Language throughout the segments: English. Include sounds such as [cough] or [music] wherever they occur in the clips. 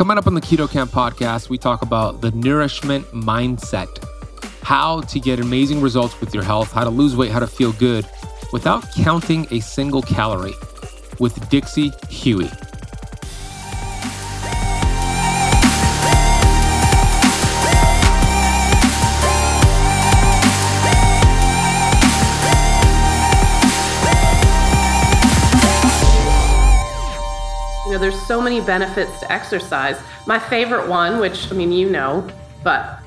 Coming up on the Keto Kamp podcast, we talk about the nourishment mindset, how to get amazing results with your health, how to lose weight, how to feel good without counting a single calorie with Dixie Huey. There's so many benefits to exercise. My favorite one, which I mean, you know, but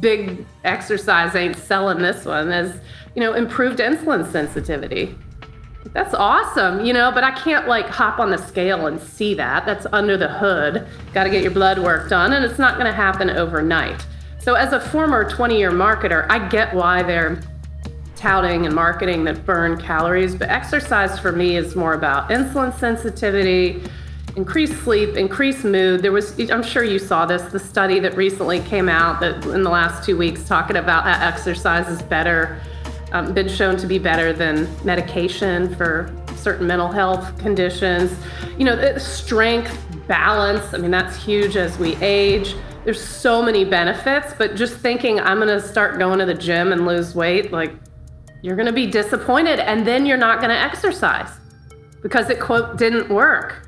big exercise ain't selling this one, is, you know, improved insulin sensitivity. That's awesome, you know, but I can't like hop on the scale and see that. That's under the hood. Got to get your blood work done, and it's not going to happen overnight. So, as a former 20 year marketer, I get why they're touting and marketing that burn calories, but exercise for me is more about insulin sensitivity, increased sleep, increased mood. There was, I'm sure you saw this, the study that recently came out that in the last two weeks talking about exercise is better, um, been shown to be better than medication for certain mental health conditions. You know, strength, balance, I mean, that's huge as we age. There's so many benefits, but just thinking I'm gonna start going to the gym and lose weight, like, you're gonna be disappointed and then you're not gonna exercise because it, quote, didn't work.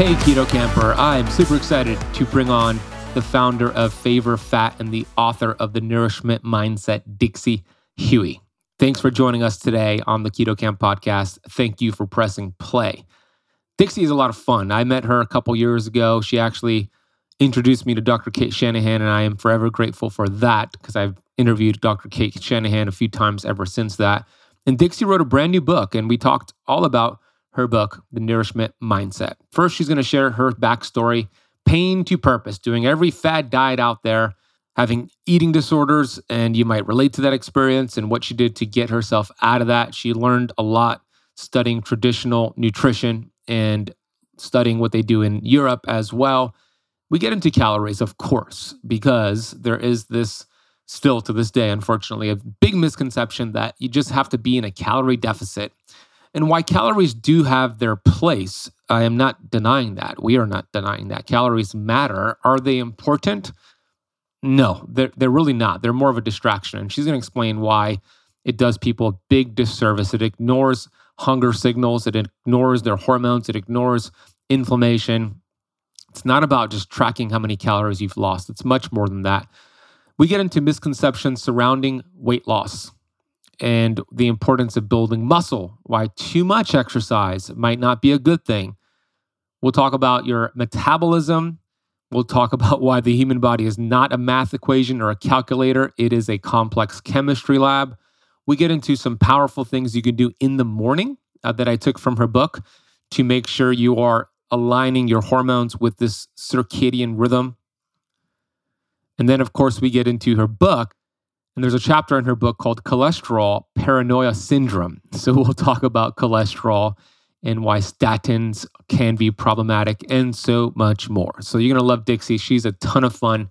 Hey, Keto Camper. I'm super excited to bring on the founder of Favor Fat and the author of The Nourishment Mindset, Dixie Huey. Thanks for joining us today on the Keto Kamp podcast. Thank you for pressing play. Dixie is a lot of fun. I met her a couple years ago. She actually introduced me to Dr. Cate Shanahan, and I am forever grateful for that because I've interviewed Dr. Cate Shanahan a few times ever since that. And Dixie wrote a brand new book, and we talked all about her book, The Nourishment Mindset. First, she's going to share her backstory, pain to purpose, doing every fad diet out there, having eating disorders, and you might relate to that experience and what she did to get herself out of that. She learned a lot studying traditional nutrition and studying what they do in Europe as well. We get into calories, of course, because there is this still to this day, unfortunately, a big misconception that you just have to be in a calorie deficit and why calories do have their place. I am not denying that. We are not denying that. Calories matter. Are they important? No, they're, they're really not. They're more of a distraction. And she's going to explain why it does people a big disservice. It ignores hunger signals, it ignores their hormones, it ignores inflammation. It's not about just tracking how many calories you've lost, it's much more than that. We get into misconceptions surrounding weight loss and the importance of building muscle, why too much exercise might not be a good thing. We'll talk about your metabolism. We'll talk [laughs] about why the human body is not a math equation or a calculator, it is a complex chemistry lab. We get into some powerful things you can do in the morning uh, that I took from her book to make sure you are aligning your hormones with this circadian rhythm. And then, of course, we get into her book and there's a chapter in her book called Cholesterol Paranoia Syndrome. So [laughs] we'll talk about cholesterol and why statins can be problematic and so much more. So you're going to love Dixie. She's a ton of fun.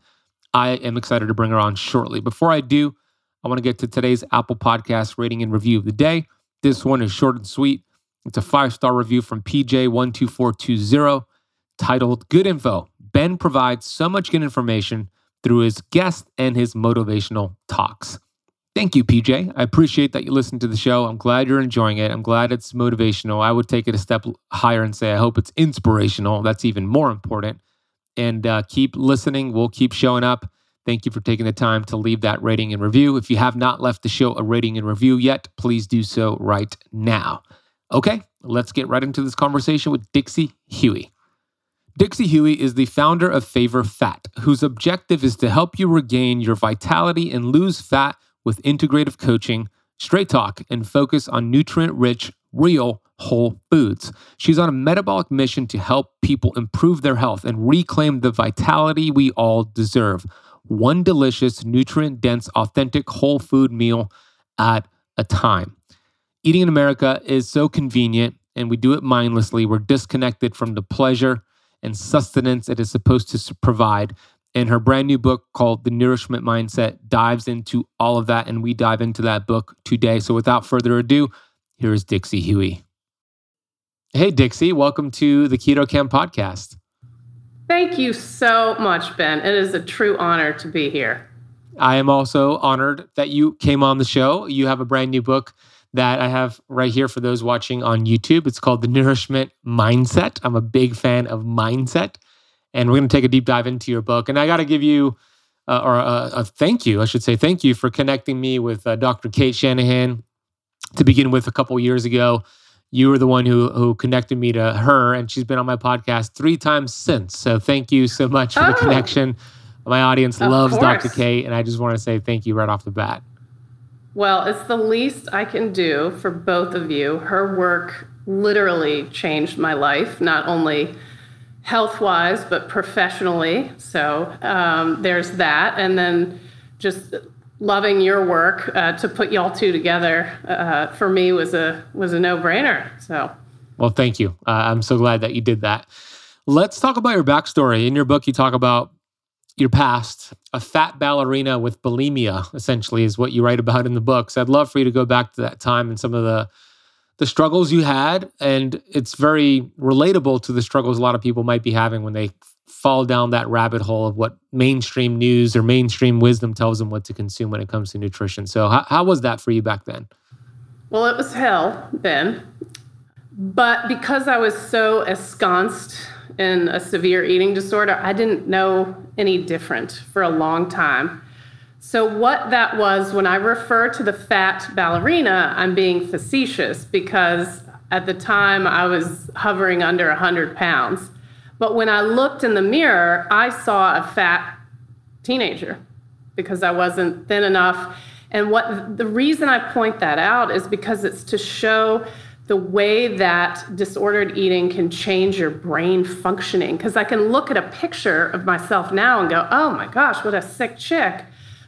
I am excited to bring her on shortly. Before I do, I want to get to today's Apple Podcast rating and review of the day. This one is short and sweet. It's a five star review from PJ12420 titled Good Info. Ben provides so much good information through his guests and his motivational talks. Thank you, PJ. I appreciate that you listen to the show. I'm glad you're enjoying it. I'm glad it's motivational. I would take it a step higher and say, I hope it's inspirational. That's even more important. And uh, keep listening. We'll keep showing up. Thank you for taking the time to leave that rating and review. If you have not left the show a rating and review yet, please do so right now. Okay, let's get right into this conversation with Dixie Huey. Dixie Huey is the founder of Favor Fat, whose objective is to help you regain your vitality and lose fat with integrative coaching, straight talk, and focus on nutrient rich, real, whole foods. She's on a metabolic mission to help people improve their health and reclaim the vitality we all deserve. One delicious, nutrient dense, authentic whole food meal at a time. Eating in America is so convenient and we do it mindlessly. We're disconnected from the pleasure and sustenance it is supposed to provide. And her brand new book called The Nourishment Mindset dives into all of that. And we dive into that book today. So without further ado, here is Dixie Huey. Hey, Dixie, welcome to the Keto Kamp podcast. Thank you so much, Ben. It is a true honor to be here. I am also honored that you came on the show. You have a brand new book that I have right here for those watching on YouTube. It's called The Nourishment Mindset. I'm a big fan of mindset. And we're going to take a deep dive into your book. And I got to give you, uh, or a, a, thank you, I should say, thank you for connecting me with uh, Dr. Cate Shanahan to begin with a couple years ago. You were the one who who connected me to her, and she's been on my podcast three times since. So thank you so much for oh, the connection. My audience loves course. Dr. Kate, and I just want to say thank you right off the bat. Well, it's the least I can do for both of you. Her work literally changed my life, not only health wise, but professionally. So um, there's that. And then just loving your work uh, to put y'all two together uh, for me was a was a no brainer. So, well, thank you. Uh, I'm so glad that you did that. Let's talk about your backstory. In your book, you talk about your past, a fat ballerina with bulimia, essentially, is what you write about in the book. So I'd love for you to go back to that time and some of the the struggles you had, and it's very relatable to the struggles a lot of people might be having when they fall down that rabbit hole of what mainstream news or mainstream wisdom tells them what to consume when it comes to nutrition. So how, how was that for you back then? Well, it was hell then. But because I was so ensconced in a severe eating disorder, I didn't know any different for a long time. So, what that was when I refer to the fat ballerina, I'm being facetious because at the time I was hovering under 100 pounds. But when I looked in the mirror, I saw a fat teenager because I wasn't thin enough. And what the reason I point that out is because it's to show the way that disordered eating can change your brain functioning. Because I can look at a picture of myself now and go, oh my gosh, what a sick chick.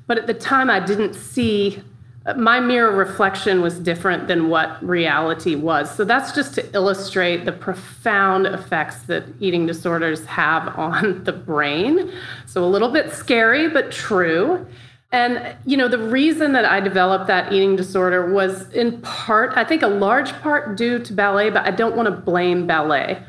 But at the time, I didn't see uh, my mirror reflection was different than what reality was. So that's just to illustrate the profound effects that eating disorders have on the brain. So a little bit scary, but true. And, you know, the reason that I developed that eating disorder was in part, I think a large part due to ballet, but I don't want to blame ballet.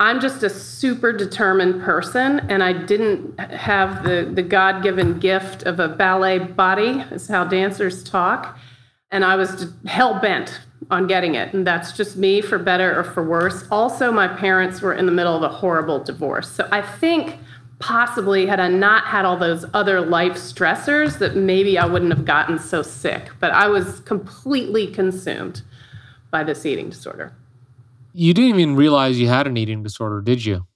I'm just a super determined person, and I didn't have the, the God given gift of a ballet body, is how dancers talk. And I was hell bent on getting it. And that's just me for better or for worse. Also, my parents were in the middle of a horrible divorce. So I think possibly had I not had all those other life stressors that maybe I wouldn't have gotten so sick. But I was completely consumed by this eating disorder. You didn't even realize you had an eating disorder, did you?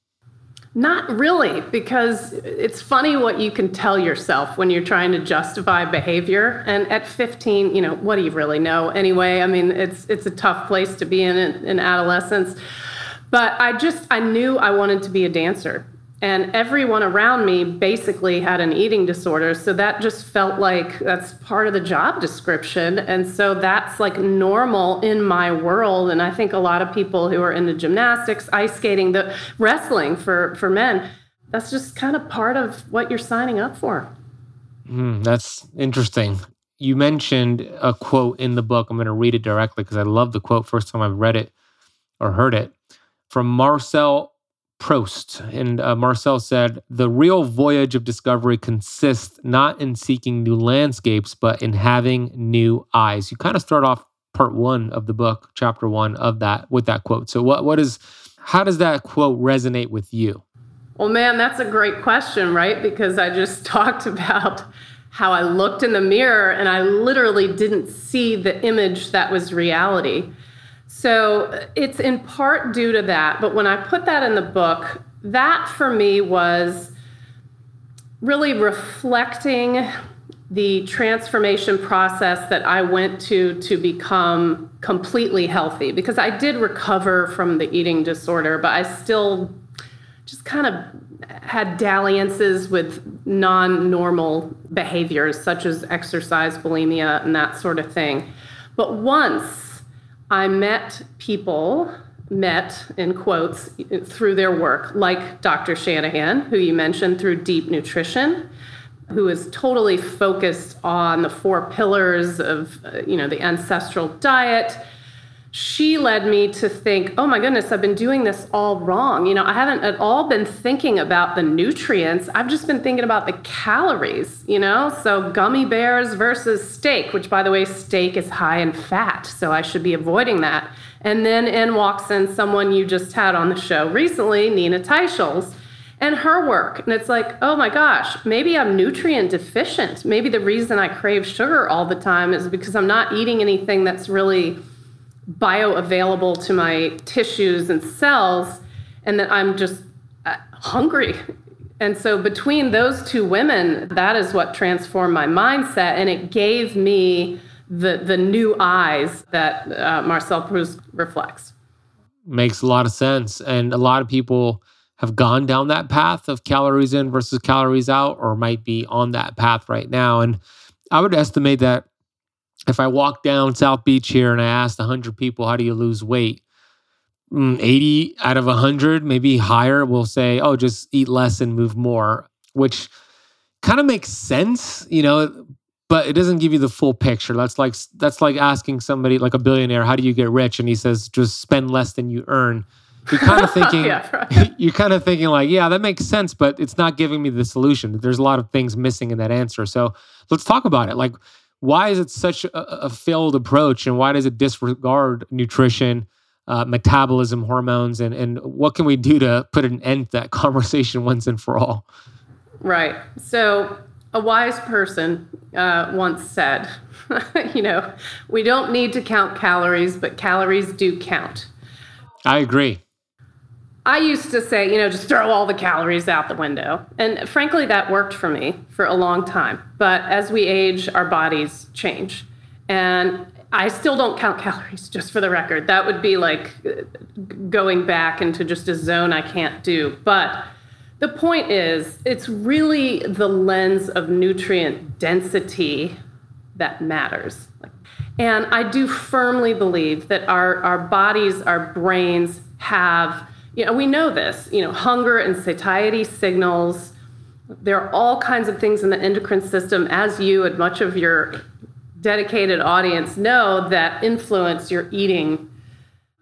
Not really, because it's funny what you can tell yourself when you're trying to justify behavior. And at 15, you know, what do you really know anyway? I mean, it's it's a tough place to be in in adolescence. But I just I knew I wanted to be a dancer and everyone around me basically had an eating disorder. So that just felt like that's part of the job description. And so that's like normal in my world. And i think a lot of people who are into gymnastics ice skating the wrestling for for men that's just kind of part of what you're signing up for. Mm, that's interesting. You mentioned a quote in the book. I'm going to read it directly because i love the quote first time i've read it or heard it from marcel Proust. And uh, Marcel said, The real voyage of discovery consists not in seeking new landscapes, but in having new eyes. You kind of start off part one of the book, chapter one of that, with that quote. So, what, what is, how does that quote resonate with you? Well, man, that's a great question, right? Because I just [laughs] talked about how I looked in the mirror and I literally didn't see the image that was reality. So it's in part due to that. But when I put that in the book, that for me was really reflecting the transformation process that I went to to become completely healthy because I did recover from the eating disorder, but I still just kind of had dalliances with non normal behaviors such as exercise, bulimia, and that sort of thing. But once I met people, met in quotes, through their work, like Dr. Shanahan, who you mentioned through deep nutrition who is totally focused on the four pillars of uh, you know the ancestral diet she led me to think oh my goodness i've been doing this all wrong you know i haven't at all been thinking about the nutrients i've just been thinking about the calories you know so gummy bears versus steak which by the way steak is high in fat so i should be avoiding that and then in walks in someone you just had on the show recently nina teicholz and her work. And it's like, oh my gosh, maybe I'm nutrient deficient. Maybe the reason I crave sugar all the time is because I'm not eating anything that's really bioavailable to my tissues and cells, and that I'm just uh, hungry. And so, between those two women, that is what transformed my mindset, and it gave me the the new eyes that uh, Marcel Proust reflects. Makes a lot of sense, and a lot of people have gone down that path of calories in versus calories out, or might be on that path right now. And I would estimate that if I walk down South Beach here and I asked 100 people, how do you lose weight? Mm, 80 out of 100, maybe higher, will say, oh, just eat less and move more, which kind of makes sense, you know, but it doesn't give you the full picture. That's like that's like asking somebody like a billionaire, how do you get rich? And he says, just spend less than you earn you're kind of [laughs] thinking yeah, right. [laughs] you're kind of thinking like yeah that makes sense but it's not giving me the solution there's a lot of things missing in that answer so let's talk about it like why is it such a, a failed approach and why does it disregard nutrition uh, metabolism hormones and, and what can we do to put an end to that [laughs] conversation once and for all? Right. So a wise person uh, once said [laughs] you know we don't need to count calories but calories do count. I agree. I used to say, you know, just throw all the calories out the window. And frankly, that worked for me for a long time. But as we age, our bodies change. And I still don't count [laughs] calories, just for the record. That would be like uh, going back into just a zone I can't do. But the point is, it's really the lens of nutrient density that matters. And I do firmly believe that our, our bodies, our brains have you know, we know this, you know, hunger and satiety signals. There are all kinds of things in the endocrine system, as you and much of your dedicated audience know, that influence your eating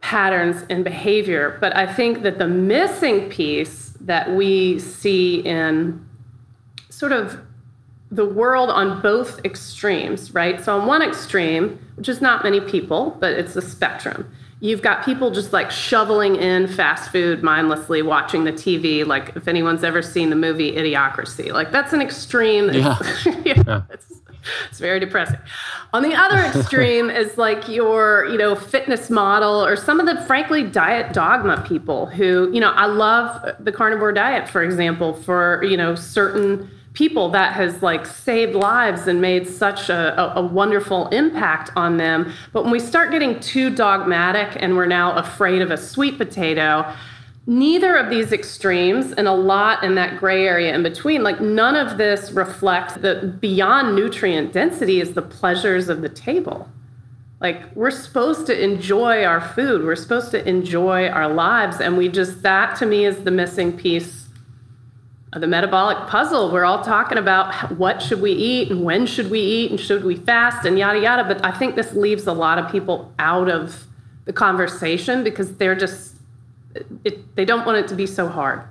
patterns and behavior. But I think that the missing piece that we see in sort of the world on both extremes, right? So, on one extreme, which is not many people, but it's a spectrum, you've got people just like shoveling in fast food mindlessly watching the tv like if anyone's ever seen the movie idiocracy like that's an extreme yeah. [laughs] yeah. It's, it's very depressing on the other extreme [laughs] is like your you know fitness model or some of the frankly diet dogma people who you know i love the carnivore diet for example for you know certain people that has like saved lives and made such a, a, a, wonderful impact on them. But when we start getting too dogmatic and we're now afraid of a sweet potato, neither of these extremes and a lot in that gray area in between, like none of this reflects that beyond nutrient density is the pleasures of the table. Like we're supposed to enjoy our food, we're supposed to enjoy our lives, and we just, that to me is the missing piece the metabolic puzzle. We're all talking about what should we eat and when should we eat and should we fast and yada yada. But I think this leaves a lot of people out of the conversation because they're just it, they don't want it to be so hard.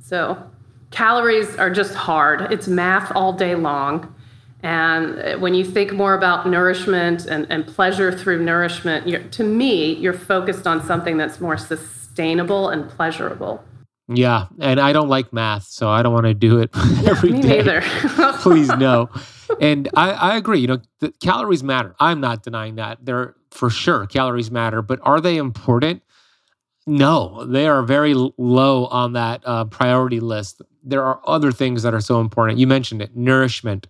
So calories are just hard. It's math all day long. And when you think more about nourishment and, and pleasure through nourishment, to me, you're focused on something that's more sustainable and pleasurable. Yeah, and I don't like math, so I don't want to do it [laughs] every Me day. neither. [laughs] [laughs] Please no. And I, I agree. You know, the calories matter. I'm not denying that. They're for sure, calories matter, but are they important? No, they are very low on that uh, priority list. There are other things that are so important. You mentioned it nourishment,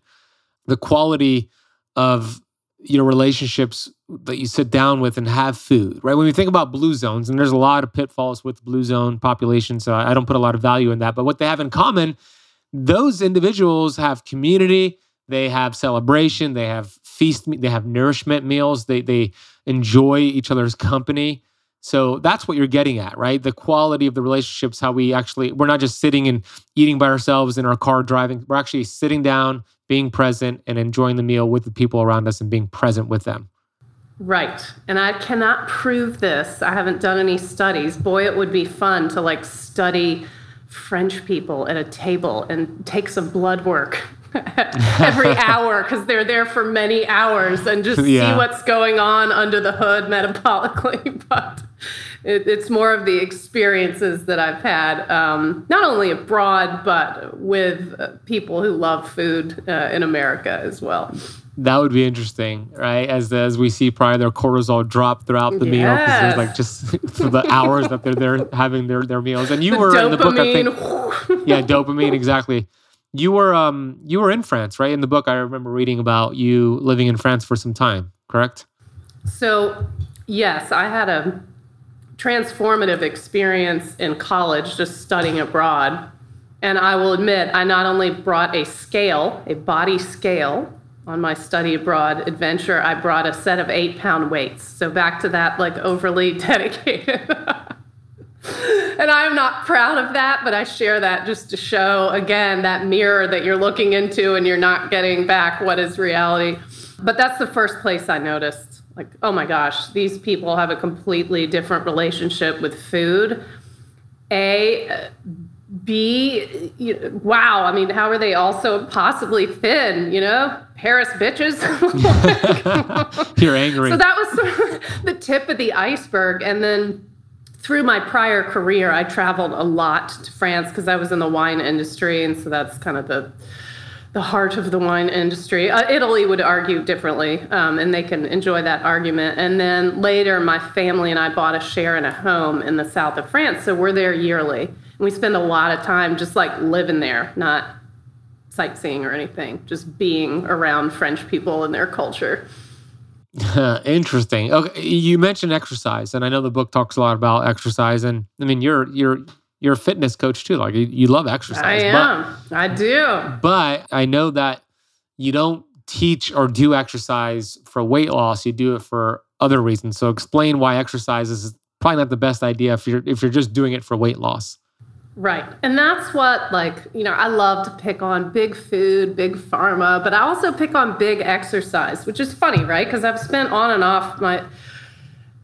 the quality of your relationships that you sit down with and have food right? When we think about blue zones and there's a lot of pitfalls with blue zone population so i don't put a lot of value in that but what they have in common those individuals have community they have celebration they have feast they have nourishment meals they they enjoy each other's company. So that's what you're getting at right? The quality of the relationships how we actually we're not just sitting and eating by ourselves in our car driving we're actually sitting down being present and enjoying the meal with the people around us and being present with them Right. And I cannot prove this. I haven't done any studies. Boy, it would be fun to like study French people at a table and take some blood work [laughs] every [laughs] hour because they're there for many hours and just yeah. see what's going on under the hood metabolically. [laughs] But it, it's more of the experiences that I've had, um, not only abroad, but with uh, people who love food uh, in America as well that would be interesting, right? As as we see probably their cortisol drop throughout the yes. meal because there's like just [laughs] for the hours that they're there having their their meals. And you the were dopamine. in the book, I think. [laughs] yeah, dopamine exactly. You were um you were in France, right? In the book, I remember reading about you living in France for some time, correct? So yes, I had a transformative experience in college, just studying abroad. And I will admit, I not only brought a scale, a body scale, on my study abroad adventure, I brought a set of eight pound weights. So back to that, like overly [laughs] dedicated. and I'm not proud of that, but I share that just to show again that mirror that you're looking into and you're not getting back what is reality. But that's the first place I noticed like, oh my gosh, these people have a completely different relationship with food. A, B, you, wow, I mean, how are they also possibly thin, you know? Paris bitches. [laughs] [laughs] You're angry. So that was sort of the tip of the iceberg. And then through my prior career, I traveled a lot to France because I was in the wine industry. And so that's kind of the the heart of the wine industry. Uh, Italy would argue differently, um, and they can enjoy that argument. And then later, my family and I bought a share in a home in the south of France, so we're there yearly. And we spend a lot of time just like living there, not sightseeing or anything, just being around French people and their culture. [laughs] Interesting. Okay, you mentioned exercise, and I know the book talks a lot about exercise. And I mean, you're you're you're a fitness coach too. Like you, you love exercise. I am. But, I do. But I know that you don't teach or do exercise for weight loss. You do it for other reasons. So explain why exercise is probably not the best idea if you're if you're just doing it for weight loss. Right. And that's what, like, you know, I love to pick on big food, big pharma, but I also pick on big exercise, which is funny, right? Because I've spent on and off my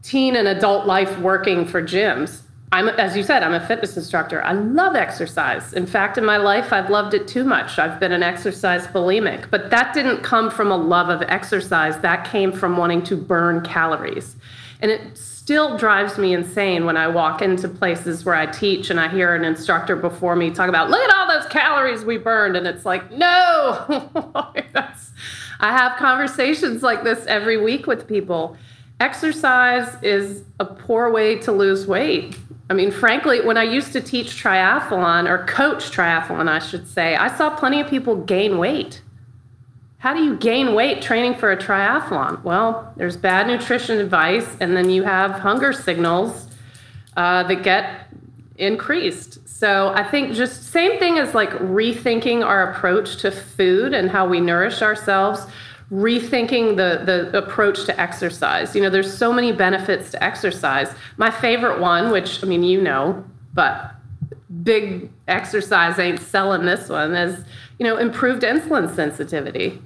teen and adult life working for gyms. I'm, as you said, I'm a fitness instructor. I love exercise. In fact, in my life, I've loved it too much. I've been an exercise bulimic, but that didn't come from a love of exercise. That came from wanting to burn calories. And it's still drives me insane when I walk into places where I teach and I hear an instructor before me talk about, look at all those calories we burned. And it's like, no, [laughs] I have conversations like this every week with people. Exercise is a poor way to lose weight. I mean, frankly, when I used to teach triathlon or coach triathlon, I should say, I saw plenty of people gain weight how do you gain weight training for a triathlon? Well, there's bad nutrition advice, and then you have hunger signals uh, that get increased. So I think just same thing as like rethinking our approach to food and how we nourish ourselves, rethinking the the approach to exercise. You know, there's so many benefits to exercise. My favorite one, which I mean you know, but big exercise ain't selling this one, is you know improved insulin sensitivity.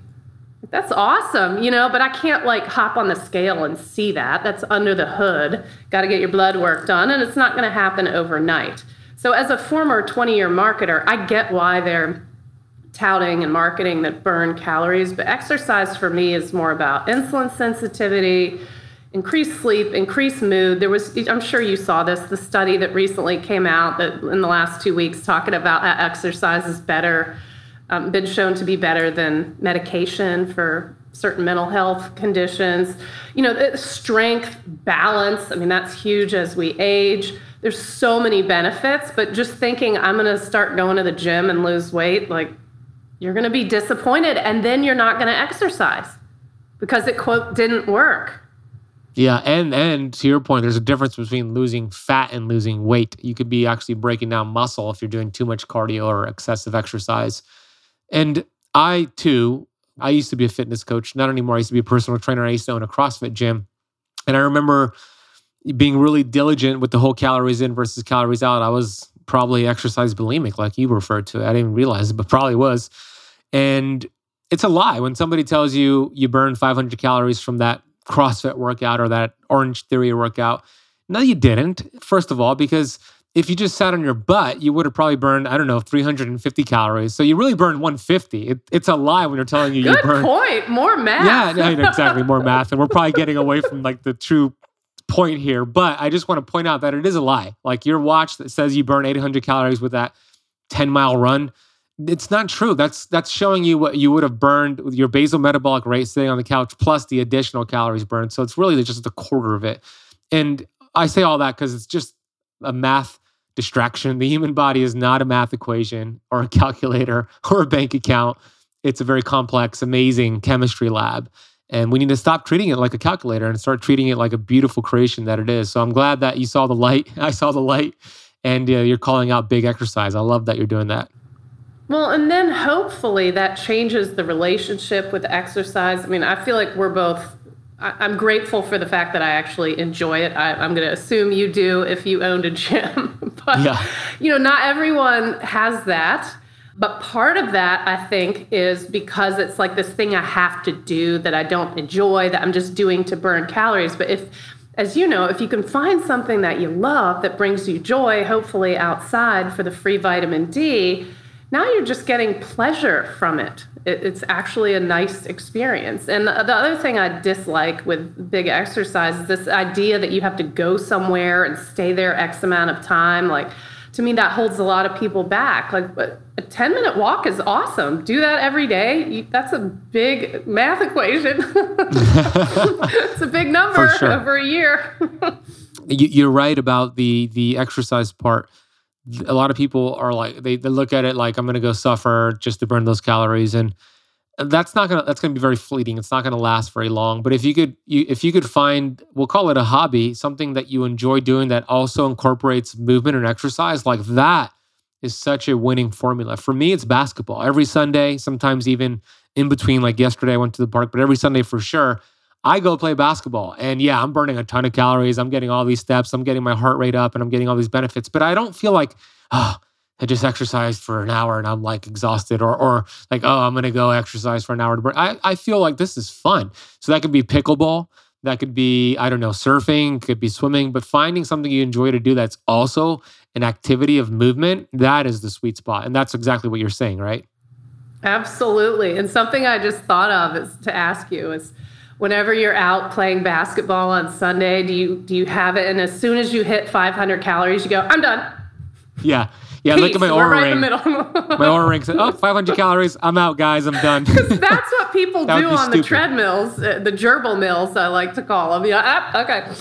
That's awesome, you know, but I can't like hop on the scale and see that. That's under the hood. Got to get your blood work done, and it's not going to happen overnight. So, as a former 20 year marketer, I get why they're touting and marketing that burn calories, but exercise for me is more about insulin sensitivity, increased sleep, increased mood. There was, I'm sure you saw this, the study that recently came out that in the last two weeks talking about how exercise is better um, been shown to be better than medication for certain mental health conditions. You know, strength, balance. I mean, that's huge as we age. There's so many benefits, but just thinking I'm going to start going to the gym and lose weight, like you're going to be disappointed and then you're not going to exercise because it quote didn't work. Yeah, and and to your point, there's a difference between losing fat and losing weight. You could be actually breaking down muscle if you're doing too much cardio or excessive exercise. And I too, I used to be a fitness coach, not anymore. I used to be a personal trainer. I used to own a CrossFit gym. And I remember being really diligent with the whole calories in versus calories out. I was probably exercise bulimic, like you referred to. I didn't realize it, but probably was. And it's a lie when somebody tells you you burn 500 calories from that CrossFit workout or that Orange Theory workout. No, you didn't. First of all, because if you just sat on your butt, you would have probably burned, I don't know, 350 calories. So you really burned 150. It, it's a lie when they're telling you Good you burned. Good point. More math. Yeah, exactly. More [laughs] math. And we're probably getting away from like the true point here. But I just want to point out that it is a lie. Like your watch that says you burn 800 calories with that 10 mile run it's not true. That's that's showing you what you would have burned with your basal metabolic rate sitting on the couch plus the additional calories burned. So it's really just a quarter of it. And I say all that because it's just a math distraction. The human body is not a math equation or a calculator [laughs] or a bank account. It's a very complex, amazing chemistry lab. And we need to stop treating it like a calculator and start treating it like a beautiful creation that it is. So I'm glad that you saw the light. [laughs] I saw the light and uh, you're calling out big exercise. I love that you're doing that. Well, and then hopefully that changes the relationship with exercise. I mean, I feel like we're both. I, am grateful for the fact that I actually enjoy it. I, am going to assume you do if you owned a gym, [laughs] but yeah. you know, not everyone has that. But part of that, I think, is because it's like this thing I have to do that I don't enjoy, that I'm just doing to burn calories. But if, as you know, if you can find something that you love that brings you joy, hopefully outside for the free vitamin D, now you're just getting pleasure from it. it. It's actually a nice experience. And the, the other thing I dislike with big exercise is this idea that you have to go somewhere and stay there X amount of time. Like, to me, that holds a lot of people back. Like, but a 10 minute walk is awesome. Do that every day. That's a big math equation. [laughs] it's a big number sure. over a year. [laughs] You're right about the the exercise part a lot of people are like they, they look at it like i'm going to go suffer just to burn those calories and that's not going to that's going to be very fleeting. It's not going to last very long. But if you could you, if you could find we'll call it a hobby something that you enjoy doing that also incorporates movement and exercise like that is such a winning formula. For me it's basketball. Every sunday sometimes even in between like yesterday i went to the park but every sunday for sure I go play basketball and yeah, I'm burning a ton of calories. I'm getting all these steps. I'm getting my heart rate up and I'm getting all these benefits, but I don't feel like, oh, I just exercised for an hour and I'm like exhausted or, or like, oh, I'm going to go exercise for an hour to burn. I, I feel like this is fun. So that could be pickleball. That could be, I don't know, surfing, could be swimming, but finding something you enjoy to do that's also an activity of movement, that is the sweet spot. And that's exactly what you're saying, right? Absolutely. And something I just thought of is to ask you is, whenever you're out playing basketball on Sunday, do you do you have it? And as soon as you hit 500 calories, you go, I'm done. Yeah. Yeah, Peace. look at my Oura right ring. my Oura ring said, "Oh, 500 calories. I'm out, guys. I'm done." [laughs] that's what people [laughs] do on stupid. the treadmills, uh, the gerbil mills. I like to call them. Yeah, ah, okay.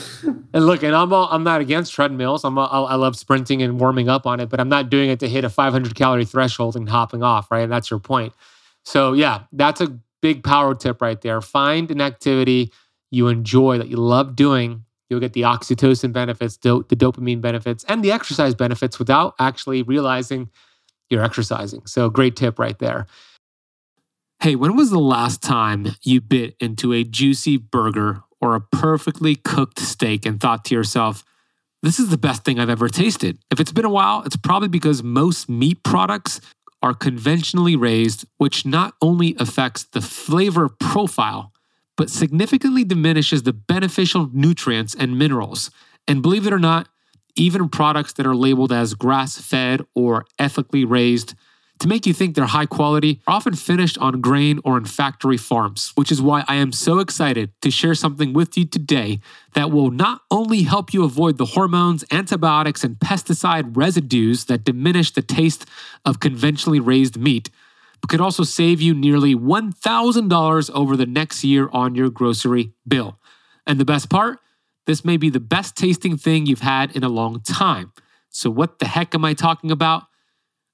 And look, and I'm all, I'm not against treadmills. I'm all, I love sprinting and warming up on it, but I'm not doing it to hit a 500 calorie threshold and hopping off. Right, and that's your point. So yeah, that's a big power tip right there. Find an activity you enjoy that you love doing. You'll get the oxytocin benefits, do- the dopamine benefits, and the exercise benefits without actually realizing you're exercising. So, great tip right there. Hey, when was the last time you bit into a juicy burger or a perfectly cooked steak and thought to yourself, this is the best thing I've ever tasted? If it's been a while, it's probably because most meat products are conventionally raised, which not only affects the flavor profile, but significantly diminishes the beneficial nutrients and minerals. And believe it or not, even products that are labeled as grass fed or ethically raised to make you think they're high quality are often finished on grain or in factory farms, which is why I am so excited to share something with you today that will not only help you avoid the hormones, antibiotics, and pesticide residues that diminish the taste of conventionally raised meat, but could also save you nearly $1,000 over the next year on your grocery bill. And the best part, this may be the best tasting thing you've had in a long time. So, what the heck am I talking about?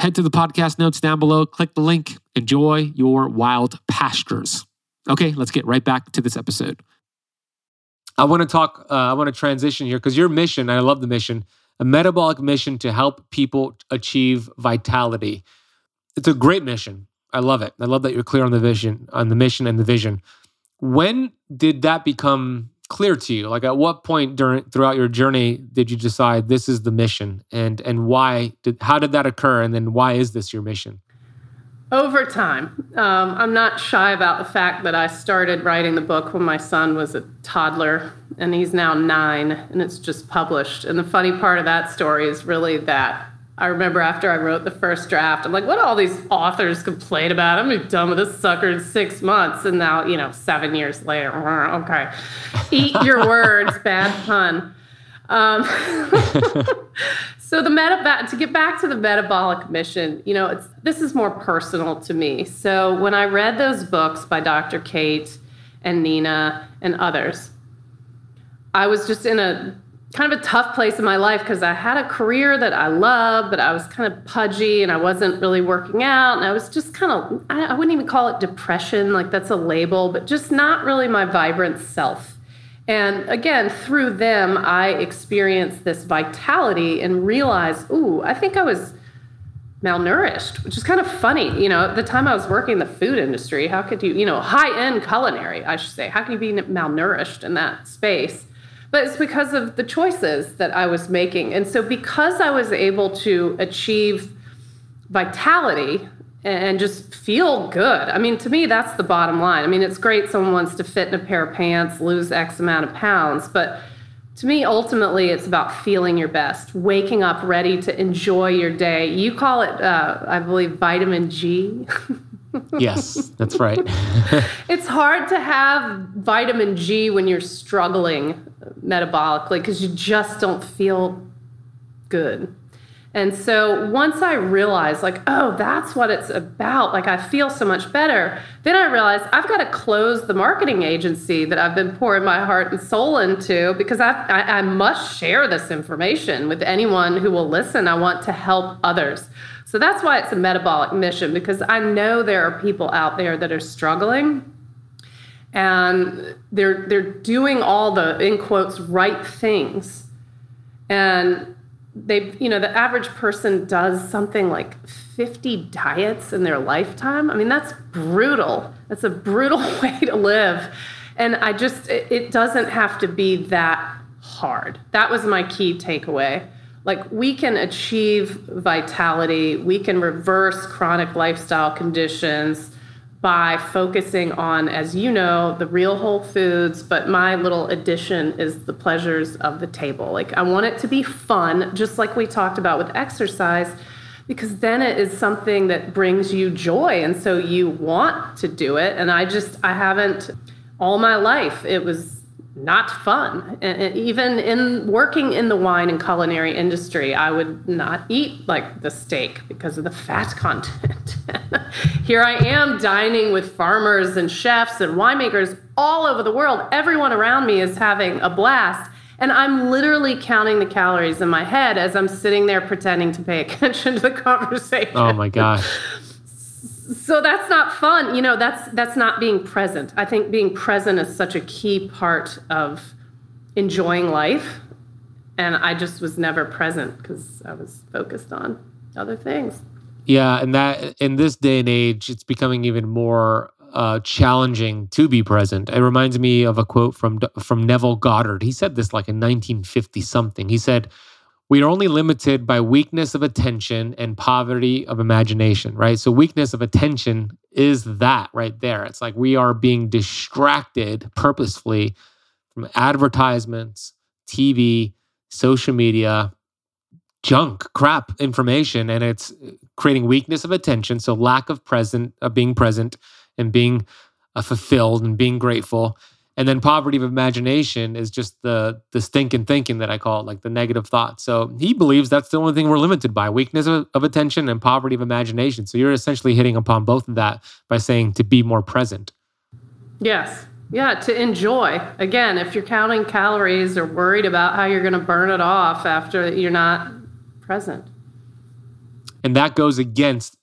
Head to the podcast notes down below, click the link, enjoy your wild pastures. Okay, let's get right back to this episode. I want to talk, uh, I want to transition here because your mission, I love the mission, a metabolic mission to help people achieve vitality. It's a great mission. I love it. I love that you're clear on the vision, on the mission and the vision. When did that become clear to you? Like at what point during throughout your journey did you decide this is the mission and and why did how did that occur and then why is this your mission? Over time, um, I'm not shy about the fact that I started writing the book when my son was a toddler, and he's now nine, and it's just published. And the funny part of that story is really that I remember after I wrote the first draft, I'm like, what all these authors complain about? I'm gonna be done with this sucker in six months. And now, you know, seven years later, [laughs] okay. Eat your [laughs] words, bad pun. Um, [laughs] so the meta to get back to the metabolic mission, you know, it's this is more personal to me. So when I read those books by Dr. Cate and Nina and others, I was just in a kind of a tough place in my life because I had a career that I loved, but I was kind of pudgy and I wasn't really working out. And I was just kind of, I, wouldn't even call it depression, like that's a label, but just not really my vibrant self. And again, through them, I experienced this vitality and realized, ooh, I think I was malnourished, which is kind of funny. You know, at the time I was working in the food industry, how could you, you know, high end culinary, I should say, how can you be malnourished in that space? But it's because of the choices that I was making. And so, because I was able to achieve vitality and just feel good, I mean, to me, that's the bottom line. I mean, it's great someone wants to fit in a pair of pants, lose X amount of pounds, but to me, ultimately, it's about feeling your best, waking up ready to enjoy your day. You call it, uh, I believe, vitamin G. yes, that's right. [laughs] it's hard to have vitamin G when you're struggling metabolically because you just don't feel good. And so once I realized, like, oh, that's what it's about, like, I feel so much better, then I realized I've got to close the marketing agency that I've been pouring my heart and soul into because I, I, I must share this information with anyone who will listen. I want to help others. So that's why it's a metabolic mission because I know there are people out there that are struggling and they're they're doing all the in quotes right things. And they you know the average person does something like 50 diets in their lifetime. I mean that's brutal. That's a brutal [laughs] way to live. And I just, it, it doesn't have to be that hard. That was my key takeaway. Like, we can achieve vitality, we can reverse chronic lifestyle conditions by focusing on, as you know, the real whole foods. But my little addition is the pleasures of the table. Like, I want it to be fun, just like we talked about with exercise, because then it is something that brings you joy. And so you want to do it. And I just, I haven't, all my life, it was not fun. Even in working in the wine and culinary industry, I would not eat like the steak because of the fat [laughs] content. Here I am dining with farmers and chefs and winemakers all over the world. Everyone around me is having a blast. And I'm literally counting the calories in my head as I'm sitting there pretending to pay [laughs] attention to the conversation. Oh my gosh so that's not fun you know that's that's not being present i think being present is such a key part of enjoying life and i just was never present because i was focused on other things yeah and that in this day and age it's becoming even more uh, challenging to be present. It reminds me of a quote from from Neville Goddard. He said this like in 1950 something. He said, we are only limited by weakness of attention and poverty of imagination, right? So, weakness of attention is that right there. It's like we are being distracted purposefully from advertisements, TV, social media, junk, crap information, and it's creating weakness of attention. So, lack of present, of being present and being uh, fulfilled and being grateful and then poverty of imagination is just the the stinking thinking that I call it, like the negative thoughts. So he believes that's the only thing we're limited by: weakness of, of attention and poverty of imagination. So you're essentially hitting upon both of that by saying to be more present. Yes. Yeah, to enjoy. Again, if you're counting calories or worried about how you're going to burn it off after you're not present. And that goes against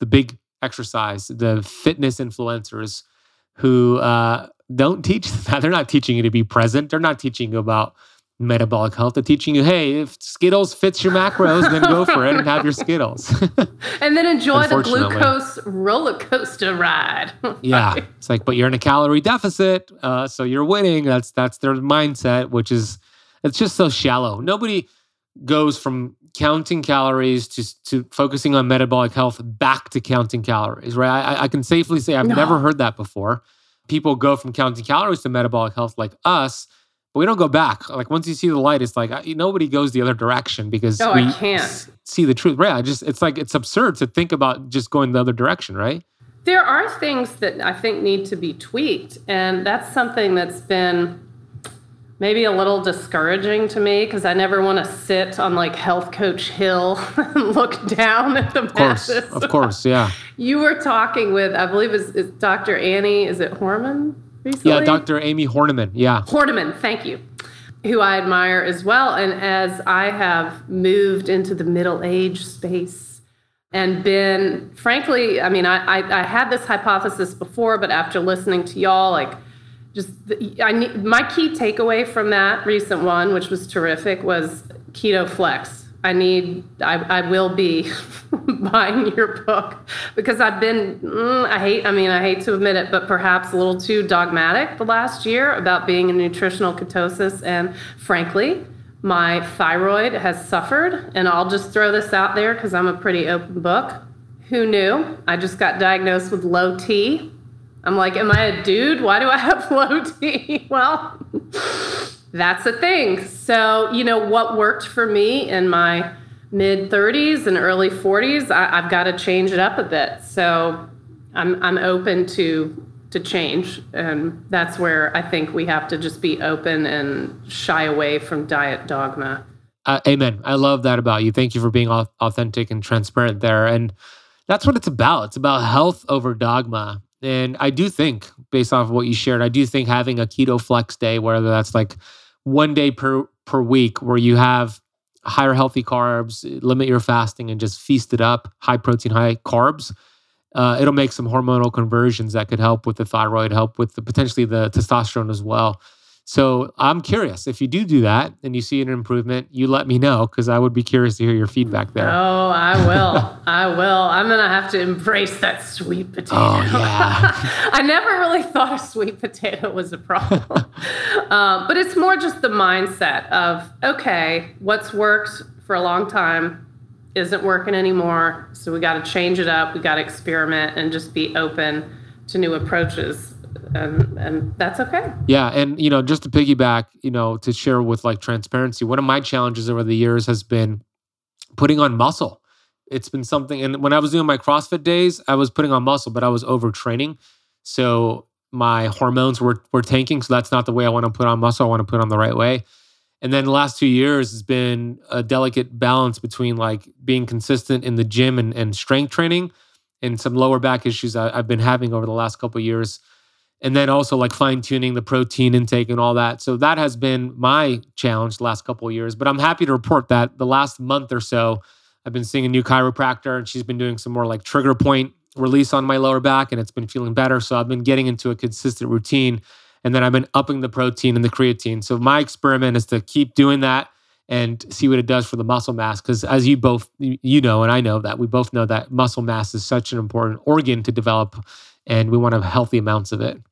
the big exercise, the fitness influencers who uh, don't teach [laughs] that. They're not teaching you to be present. They're not teaching you about metabolic health. They're teaching you, hey, if Skittles fits your macros, then go for it and have your Skittles. [laughs] and then enjoy the glucose roller coaster ride. [laughs] yeah, it's like, but you're in a calorie deficit, uh, so you're winning. That's that's their mindset, which is it's just so shallow. Nobody goes from counting calories to to focusing on metabolic health back to counting calories, right? I, I can safely say I've no. never heard that before people go from counting calories to metabolic health like us, but we don't go back. Like once you see the light, it's like nobody goes the other direction because no, we I can't see the truth. Right? I just it's like it's absurd to think about just going the other direction, right? There are things that I think need to be tweaked, and that's something that's been maybe a little discouraging to me because I never want to sit on like health coach hill [laughs] and look down at the of course, masses. Of course, yeah. [laughs] you were talking with, I believe it's, it's Dr. Annie, is it Horman recently? Yeah, Dr. Amie Hornaman, yeah. Hornaman, thank you. Who I admire as well. And as I have moved into the middle age space and been, frankly, I mean, I, I, I had this hypothesis before, but after listening to y'all, like, just I need, my key takeaway from that recent one, which was terrific, was keto flex. I need I, I will be [laughs] buying your book because I've been mm, I hate I mean I hate to admit it but perhaps a little too dogmatic the last year about being in nutritional ketosis and frankly my thyroid has suffered and I'll just throw this out there because I'm a pretty open book. Who knew? I just got diagnosed with low T I'm like, am I a dude? Why do I have [laughs] low T? well, that's a thing. So, you know, what worked for me in my mid 30s and early 40s, I, have got to change it up a bit. So I'm, I'm open to to change and that's where i think we have to just be open and shy away from diet dogma uh, amen i love that about you thank you for being authentic and transparent there and that's what it's about it's about health over dogma and I do think, based off of what you shared, I do think having a keto flex day, whether that's like one day per per week, where you have higher healthy carbs, limit your fasting, and just feast it up, high protein, high carbs. Uh, it'll make some hormonal conversions that could help with the thyroid, help with the potentially the testosterone as well. So I'm curious if you do do that and you see an improvement, you let me know because I would be curious to hear your feedback there. Oh, I will. [laughs] I will. I'm gonna have to embrace that sweet potato. Oh [laughs] yeah. I never really thought a sweet potato was a problem, [laughs] um, but it's more just the mindset of okay, what's worked for a long time isn't working anymore, so we got to change it up. We got to experiment and just be open to new approaches and and that's okay. Yeah, and you know, just to piggyback, you know, to share with like transparency, one of my challenges over the years has been putting on muscle. It's been something, and when I was doing my CrossFit days, I was putting on muscle, but I was overtraining, so my hormones were were tanking. So that's not the way I want to put on muscle. I want to put on the right way. And then the last two years has been a delicate balance between like being consistent in the gym and, and strength training and some lower back issues I, have been having over the last couple years and then also like fine tuning the protein intake and all that. So that has been my challenge the last couple of years. But I'm happy to report that the last month or so, I've been seeing a new chiropractor, and she's been doing some more like trigger point release on my lower back, and it's been feeling better. So I've been getting into a consistent routine, and then I've been upping the protein and the creatine. So my experiment is to keep doing that and see what it does for the muscle mass because as you both you know and i know that we both know that muscle mass is such an important organ to develop and we want to have healthy amounts of it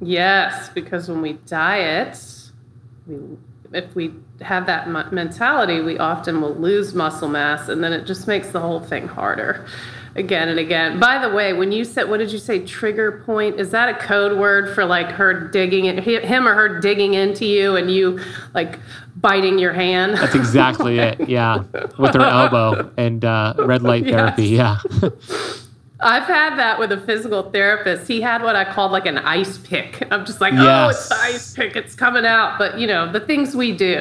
Yes, because when we diet, we, if we have that mentality, we often will lose muscle mass, and then it just makes the whole thing harder again and again. By the way, when you said, what did you say, trigger point? Is that a code word for like her digging it, him or her digging into you and you like biting your hand? That's exactly it. Yeah. With her [laughs] elbow and uh, red light therapy. Yes. Yeah. [laughs] I've had that with a physical therapist. He had what I called like an ice pick. I'm just like, yes. oh, it's the ice pick. It's coming out. But you know, the things we do.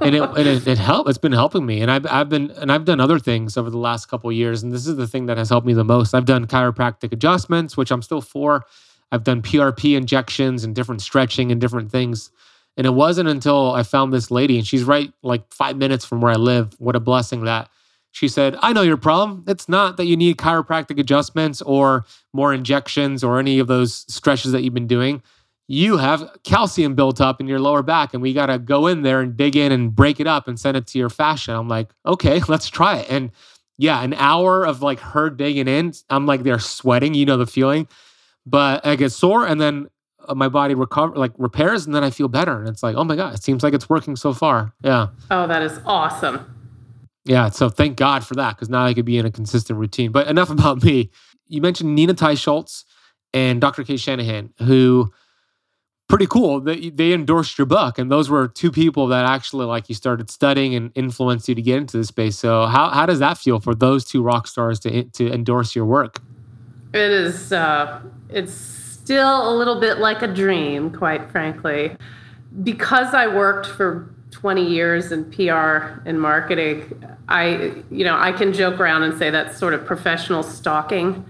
and it and it, it helped. It's been helping me. And I've I've been and I've done other things over the last couple years. And this is the thing that has helped me the most. I've done chiropractic adjustments, which I'm still for. I've done PRP injections and different stretching and different things. And it wasn't until I found this lady, and she's right like five minutes from where I live. What a blessing that she said, I know your problem. It's not that you need chiropractic adjustments or more injections or any of those stretches that you've been doing. You have calcium built up in your lower back, and we got to go in there and dig in and break it up and send it to your fascia. I'm like, okay, [laughs] let's try it. And yeah, an hour of like her digging in, I'm like, they're sweating, you know, the feeling. But I get sore, and then uh, my body recover like repairs, and then I feel better. And it's like, oh my God, it seems like it's working so far. Yeah. Oh, that is awesome. Yeah, so thank God for that because now I could be in a consistent routine. But enough [laughs] about me. You mentioned Nina Teicholz and Dr. Cate Shanahan, who pretty cool. They, they endorsed your book, and those were two people that actually like you started studying and influenced you to get into this space. So how how does that feel for those two rock stars to to endorse your work? It is. Uh, it's still a little bit like a dream, quite frankly, because I worked for 20 years in PR and marketing, I, you know, I can joke around and say that's sort of professional stalking.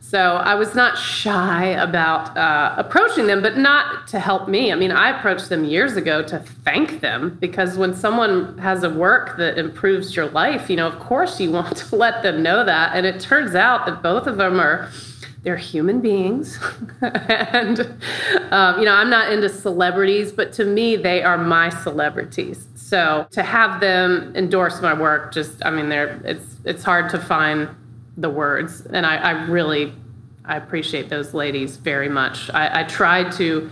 So I was not shy about uh, approaching them, but not to help me. I mean, I approached them years ago to thank them because when someone has a work that improves your life, you know, of course you want to [laughs] let them know that. And it turns out that both of them are they're human beings. [laughs] And um, you know i'm not into celebrities but to me they are my celebrities. So to have them endorse my work just i mean they're it's it's hard to find the words. And i, I really i appreciate those ladies very much. I, I tried to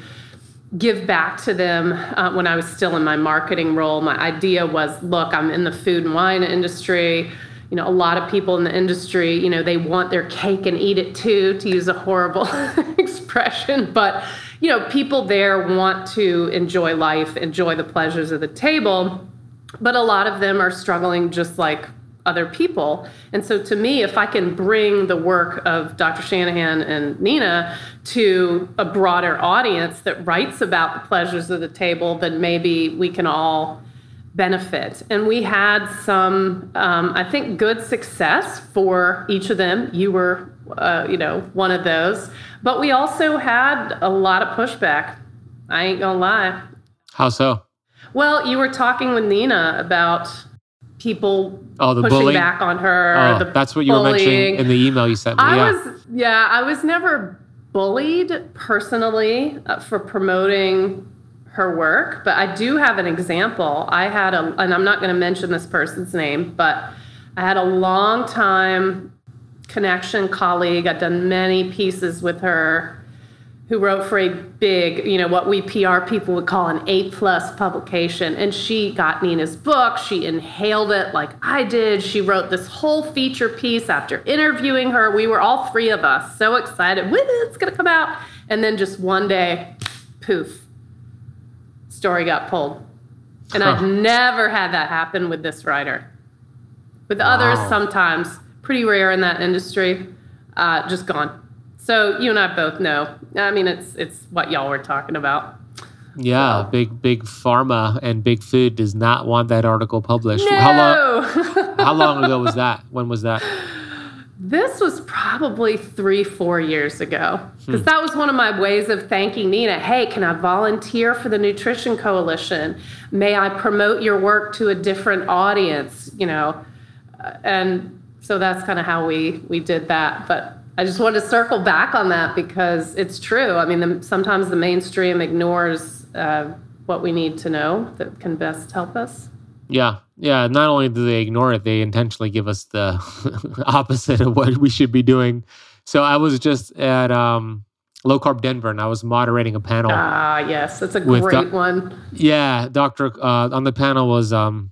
give back to them uh, when i was still in my marketing role. My idea was look i'm in the food and wine industry you know, a lot of people in the industry, you know, they want their cake and eat it too, to use a horrible [laughs] expression. But, you know, people there want to enjoy life, enjoy the pleasures of the table. But a lot of them are struggling just like other people. And so to me, if I can bring the work of Dr. Shanahan and Nina to a broader audience that writes about the pleasures of the table, then maybe we can all benefit. And we had some, um, I think, good success for each of them. You were, uh, you know, one of those. But we also had a lot of pushback. I ain't gonna lie. How so? Well, you were talking with Nina about people oh, the pushing bullying? back on her. Oh, that's what you bullying. were mentioning in the email you sent me. I yeah. was, yeah, I was never bullied personally uh, for promoting her work, but I do have an example. I had a, and I'm not going to mention this person's name, but I had a long time connection colleague. I've done many pieces with her who wrote for a big, you know, what we PR people would call an A plus publication. And she got Nina's book. She inhaled it like I did. She wrote this whole feature piece after interviewing her. We were all three of us so excited. When it's gonna come out. And then just one day, poof, story got pulled. And huh. I've never had that happen with this writer. With wow. others, sometimes, pretty rare in that industry, uh, just gone. So you and I both know. I mean, it's it's what y'all were talking about. Yeah, big big pharma and big food does not want that article published. No! How [laughs] long? how long ago was [laughs] that? When was that? This was probably three, four years ago. Because hmm. that was one of my ways of thanking Nina. Hey, can I volunteer for the Nutrition Coalition? May I promote your work to a different audience? You know, and so that's kind of how we we did that. But I just wanted to circle back on that because it's true. I mean, the, sometimes the mainstream ignores uh, what we need to know that can best help us. Yeah. Yeah. Not only do they ignore it, they intentionally give us the [laughs] opposite of what we should be doing. So I was just at um, Low Carb Denver and I was moderating a panel. Ah, yes. That's a great do- one. Yeah. Doctor, uh, on the panel was um,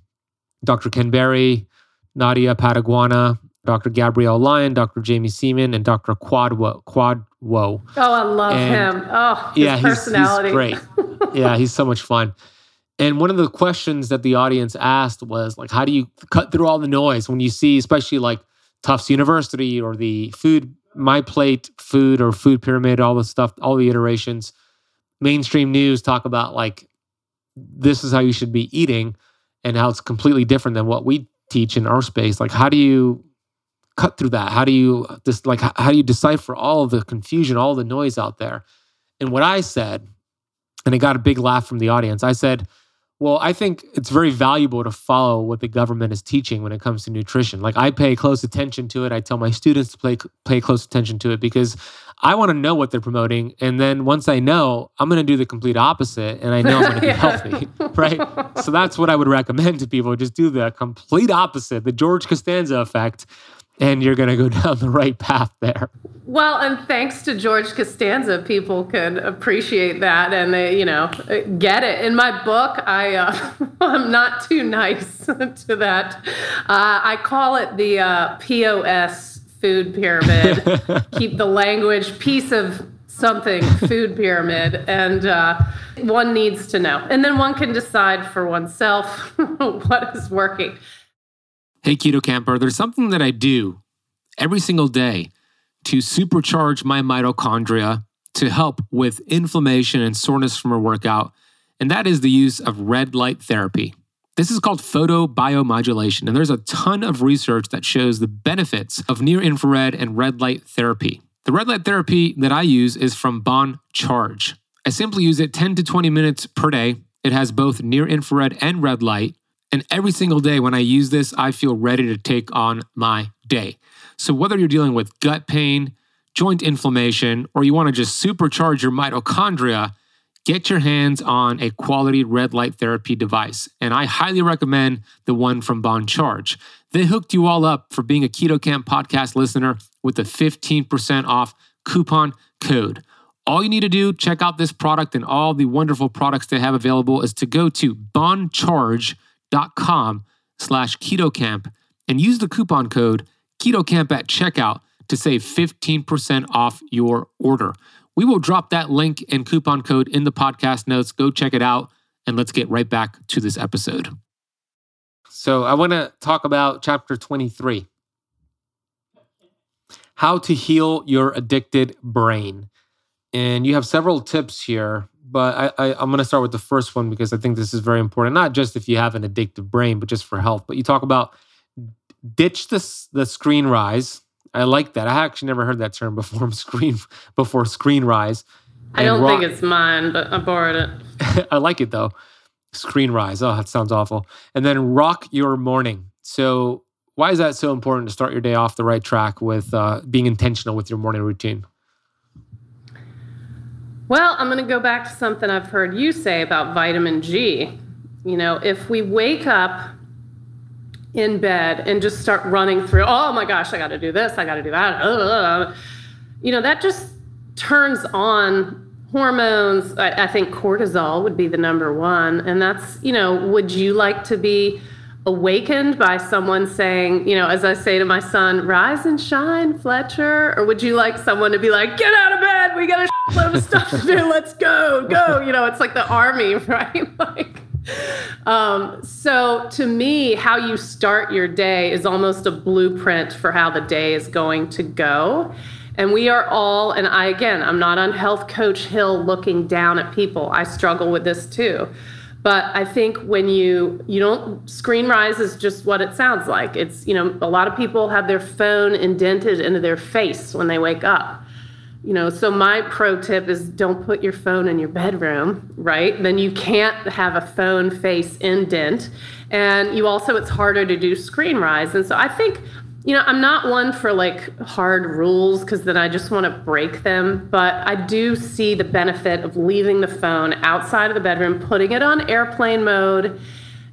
Dr. Ken Berry, Nadia Pateguana, Dr. Gabrielle Lyon, Dr. Jaime Seeman, and Dr. Kwadwo. Kwadwo. Oh, I love and, him. Oh, his yeah, personality. He's, he's great. [laughs] yeah, he's so much fun. And one of the questions that the audience asked was like, how do you cut through all the noise when you see, especially like Tufts University or the food, my plate food or food pyramid, all the stuff, all the iterations, mainstream news talk about like, this is how you should be eating and how it's completely different than what we teach in our space. Like, how do you cut through that? How do you just like how do you decipher all of the confusion, all the noise out there? And what I said, and it got a big laugh from the audience. I said, well, I think it's very valuable to follow what the government is teaching when it comes to nutrition. Like I pay close attention to it. I tell my students to pay pay close attention to it because I want to know what they're promoting. And then once I know, I'm going to do the complete opposite, and I know I'm going to be [laughs] healthy, right? So that's what I would recommend to people: just do the complete opposite, the George Costanza effect, and you're going to go [laughs] down the right path there. Well, and thanks to George Costanza, people can appreciate that and they, you know, get it. In my book, I uh, [laughs] I'm not too nice [laughs] to that. Uh, I call it the uh, POS food pyramid. Keep the language piece of something food pyramid, and uh, one needs to know, and then one can decide for oneself what is working. Hey, Keto Kamper, there's something that I do every single day to supercharge my mitochondria to help with inflammation and soreness from a workout, and that is the use of red light therapy. This is called photobiomodulation, and there's a ton of research that shows the benefits of near infrared and red light therapy. The red light therapy that I use is from Bon Charge. I simply use it 10 to 20 minutes per day. It has both near infrared and red light, and every single day when I use this, I feel ready to take on my day. So, whether you're dealing with gut pain, joint inflammation, or you want to just supercharge your mitochondria, get your hands on a quality red light therapy device. And I highly recommend the one from Bon Charge. They hooked you all up for being a Keto Kamp podcast listener with a 15% off coupon code. All you need to do, check out this product and all the wonderful products they have available, is to go to boncharge.com com slash ketokamp and use the coupon code ketokamp at checkout to save 15% off your order. We will drop that link and coupon code in the podcast notes. Go check it out and let's get right back to this episode. So, I want to talk about chapter 23 how to heal your addicted brain. And you have several tips here but I, I am going to start with the first one because I think this is very important. Not just if you have an addictive brain, but just for health. But you talk about ditch the the screen rise. I like that. I actually never heard that term before. [laughs] Screen before screen rise. I don't rock, think it's mine, but I borrowed it. [laughs] I like it though. Screen rise. Oh, that sounds awful. And then rock your morning. So why is that so important to start your day off the right track with uh, being intentional with your morning routine? Well, I'm going to go back to something I've heard you say about vitamin G. You know, if we wake up in bed and just start running through, oh my gosh, I got to do this, I got to do that, uh, you know, that just turns on hormones. I, I think cortisol would be the number one. And that's, you know, would you like to be awakened by someone saying, you know, as I say to my son, rise and shine, Fletcher? Or would you like someone to be like, get out of bed, we got a [laughs] load of stuff to do, let's go, go? You know, it's like the army, [laughs] right? like, um, so to me, how you start your day is almost a blueprint for how the day is going to go. And we are all, and I again, I'm not on health coach hill looking down at people. I struggle with this too. But I think when you you don't screen rise is just what it sounds like. It's you know a lot of people have their phone indented into their face when they wake up. You know, so my pro tip is don't put your phone in your bedroom, right? Then you can't have a phone face indent. And you also it's harder to do screen rise. And so I think you know, I'm not one for like hard rules because then I just want to break them. But I do see the benefit of leaving the phone outside of the bedroom, putting it on airplane mode,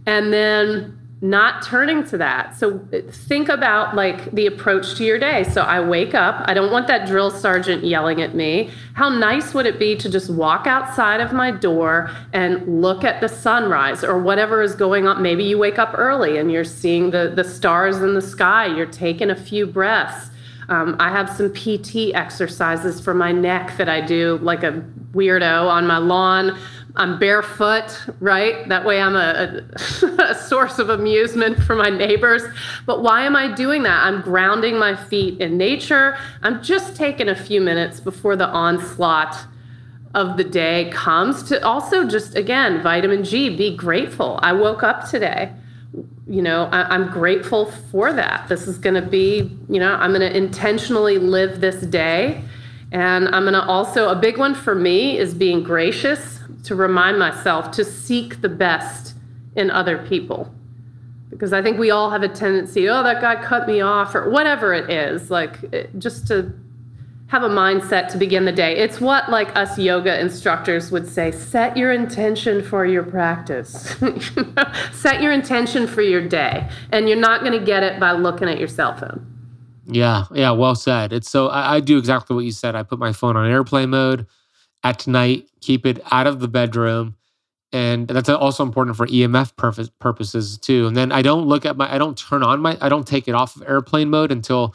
and then not turning to that. So think about like the approach to your day. So I wake up, I don't want that drill sergeant yelling at me. How nice would it be to just walk outside of my door and look at the sunrise or whatever is going on? Maybe you wake up early and you're seeing the, the stars in the sky, you're taking a few breaths. Um, I have some PT exercises for my neck that I do like a weirdo on my lawn I'm barefoot, right? That way I'm a, a, [laughs] a, source of amusement for my neighbors. But why am I doing that? I'm grounding my feet in nature. I'm just taking a few minutes before the onslaught of the day comes to also just, again, vitamin G, be grateful. I woke up today. You know, I, I'm grateful for that. This is going to be, you know, I'm going to intentionally live this day. And I'm going to also, a big one for me is being gracious to remind myself to seek the best in other people. Because I think we all have a tendency, oh, that guy cut me off, or whatever it is, like just to have a mindset to begin the day. It's what like us yoga instructors would say, set your intention for your practice. [laughs] set your intention for your day. And you're not going to get it by looking at your cell phone. Yeah, yeah, well said. It's so I, I do exactly what you said. I put my phone on airplane mode at night, keep it out of the bedroom. And that's also important for EMF purpose, purposes too. And then I don't look at my, I don't turn on my, I don't take it off of airplane mode until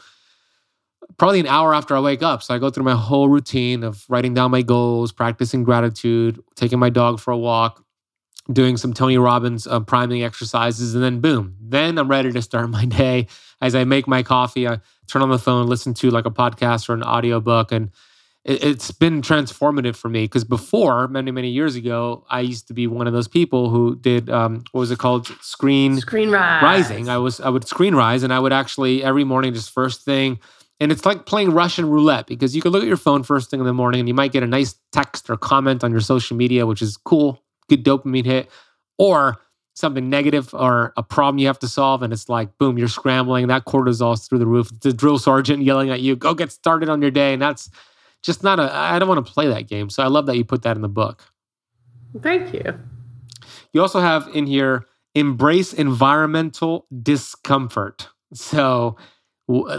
probably an hour after I wake up. So I go through my whole routine of writing down my goals, practicing gratitude, taking my dog for a walk, doing some Tony Robbins uh, priming exercises, and then boom, then I'm ready to start [laughs] my day. As I make my coffee, I turn on the phone, listen to like a podcast or an audiobook, and it's been transformative for me because before many many years ago i used to be one of those people who did um, what was it called screen screen rise. rising i was i would screen rise and i would actually every morning just first thing and it's like playing russian roulette because you can look at your phone first thing in the morning and you might get a nice text or comment on your social media which is cool good dopamine hit or something negative or a problem you have to solve and it's like boom you're scrambling that cortisol's through the roof the drill sergeant yelling at you go get started on your day and that's just not a I don't want to play that game. So I love that you put that in the book. Thank you. You also have in here embrace environmental discomfort. So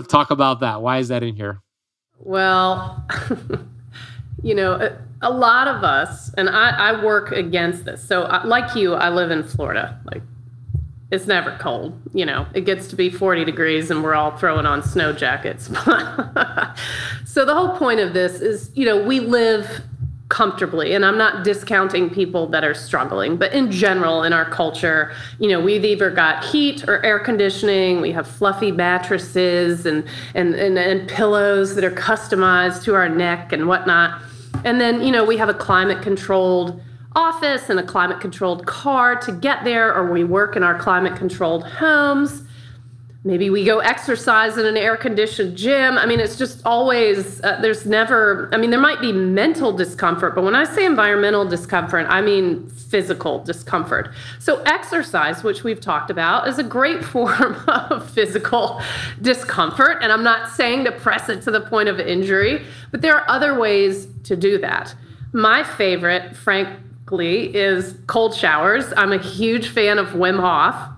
talk about that. Why is that in here? Well, [laughs] you know, a, lot of us, and I, I work against this. So, uh, like you, I live in Florida. Like, it's never cold. You know, it gets to be 40 degrees and we're all throwing on snow jackets. [laughs] so the whole point of this is, you know, we live comfortably and i'm not discounting people that are struggling but in general in our culture you know we've either got heat or air conditioning we have fluffy mattresses and and and, and pillows that are customized to our neck and whatnot and then you know we have a climate controlled office and a climate controlled car to get there, or we work in our climate controlled homes. Maybe we go exercise in an air conditioned gym. I mean, it's just always, uh, there's never, I mean, there might be mental discomfort, but when I say environmental discomfort, I mean physical discomfort. So, exercise, which we've talked about, is a great [laughs] form of physical discomfort. And I'm not saying to press it to the point of injury, but there are other ways to do that my favorite, frankly, is cold showers. I'm a huge fan of Wim Hof.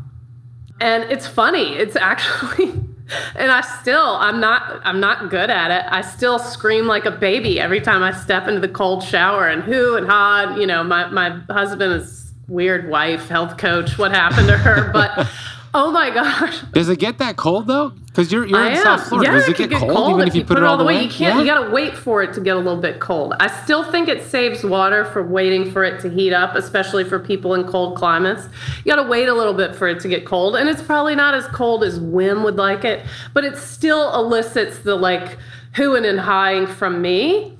And it's funny. It's actually [laughs] and I still I'm not I'm not good at it. I still scream like a baby every time I step into the cold shower and who and ha, you know, my my husband is weird wife, health coach, what happened to her, [laughs] but Oh my gosh. Does it get that cold though? Because you're you're I in am. South Florida. Yeah, Does it could get, cold, even if you put, it all the way? You can't. Yeah. You got to wait for it to get a little bit cold. I still think it saves water for waiting for it to heat up, especially for people in cold climates. You got to wait a little bit for it to get cold, and it's probably not as cold as Wim would like it, but it still elicits the like hooing and hawing from me.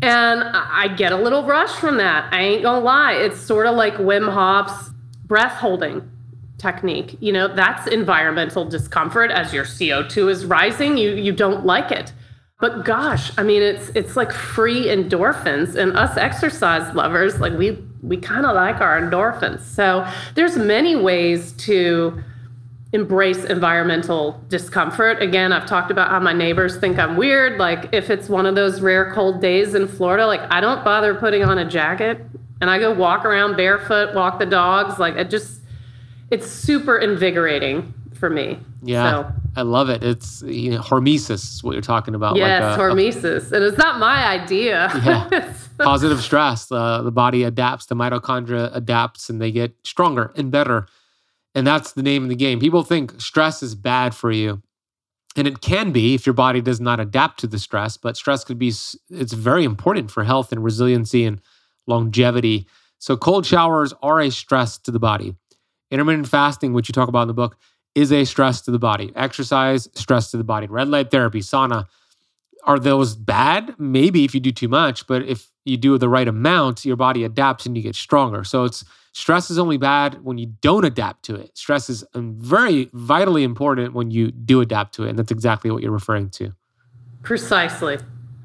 And I I get a little rush from that. I ain't gonna lie. It's sort of like Wim Hof's breath holding technique. You know, that's environmental discomfort as your CO2 is rising. You you don't like it. But gosh, I mean it's it's like free endorphins and us exercise lovers like we we kind of like our endorphins. So there's many ways to embrace environmental discomfort. Again, I've talked about how my neighbors think I'm weird. Like if it's one of those rare cold days in Florida, like I don't bother putting on a jacket and I go walk around barefoot, walk the dogs. Like it just it's super invigorating for me. Yeah, So, I love it. It's you know, hormesis is what you're talking about. yes, like a- a hormesis. And it's not my idea. Yeah. [laughs] Positive stress. Uh, the body adapts, the mitochondria adapts, and they get stronger and better. And that's the name of the game. People think stress is bad for you. And it can be if your body does not adapt to the stress, but stress could be, it's very important for health and resiliency and longevity. So, cold showers are a stress to the body. Intermittent fasting, which you talk about in the book, is a stress to the body. Exercise, stress to the body. Red light therapy, sauna, are those bad? Maybe if you do too much, but if you do the right amount, your body adapts and you get stronger. So it's stress is only bad when you don't adapt to it. Stress is very vitally important when you do adapt to it, and that's exactly what you're referring to. Precisely.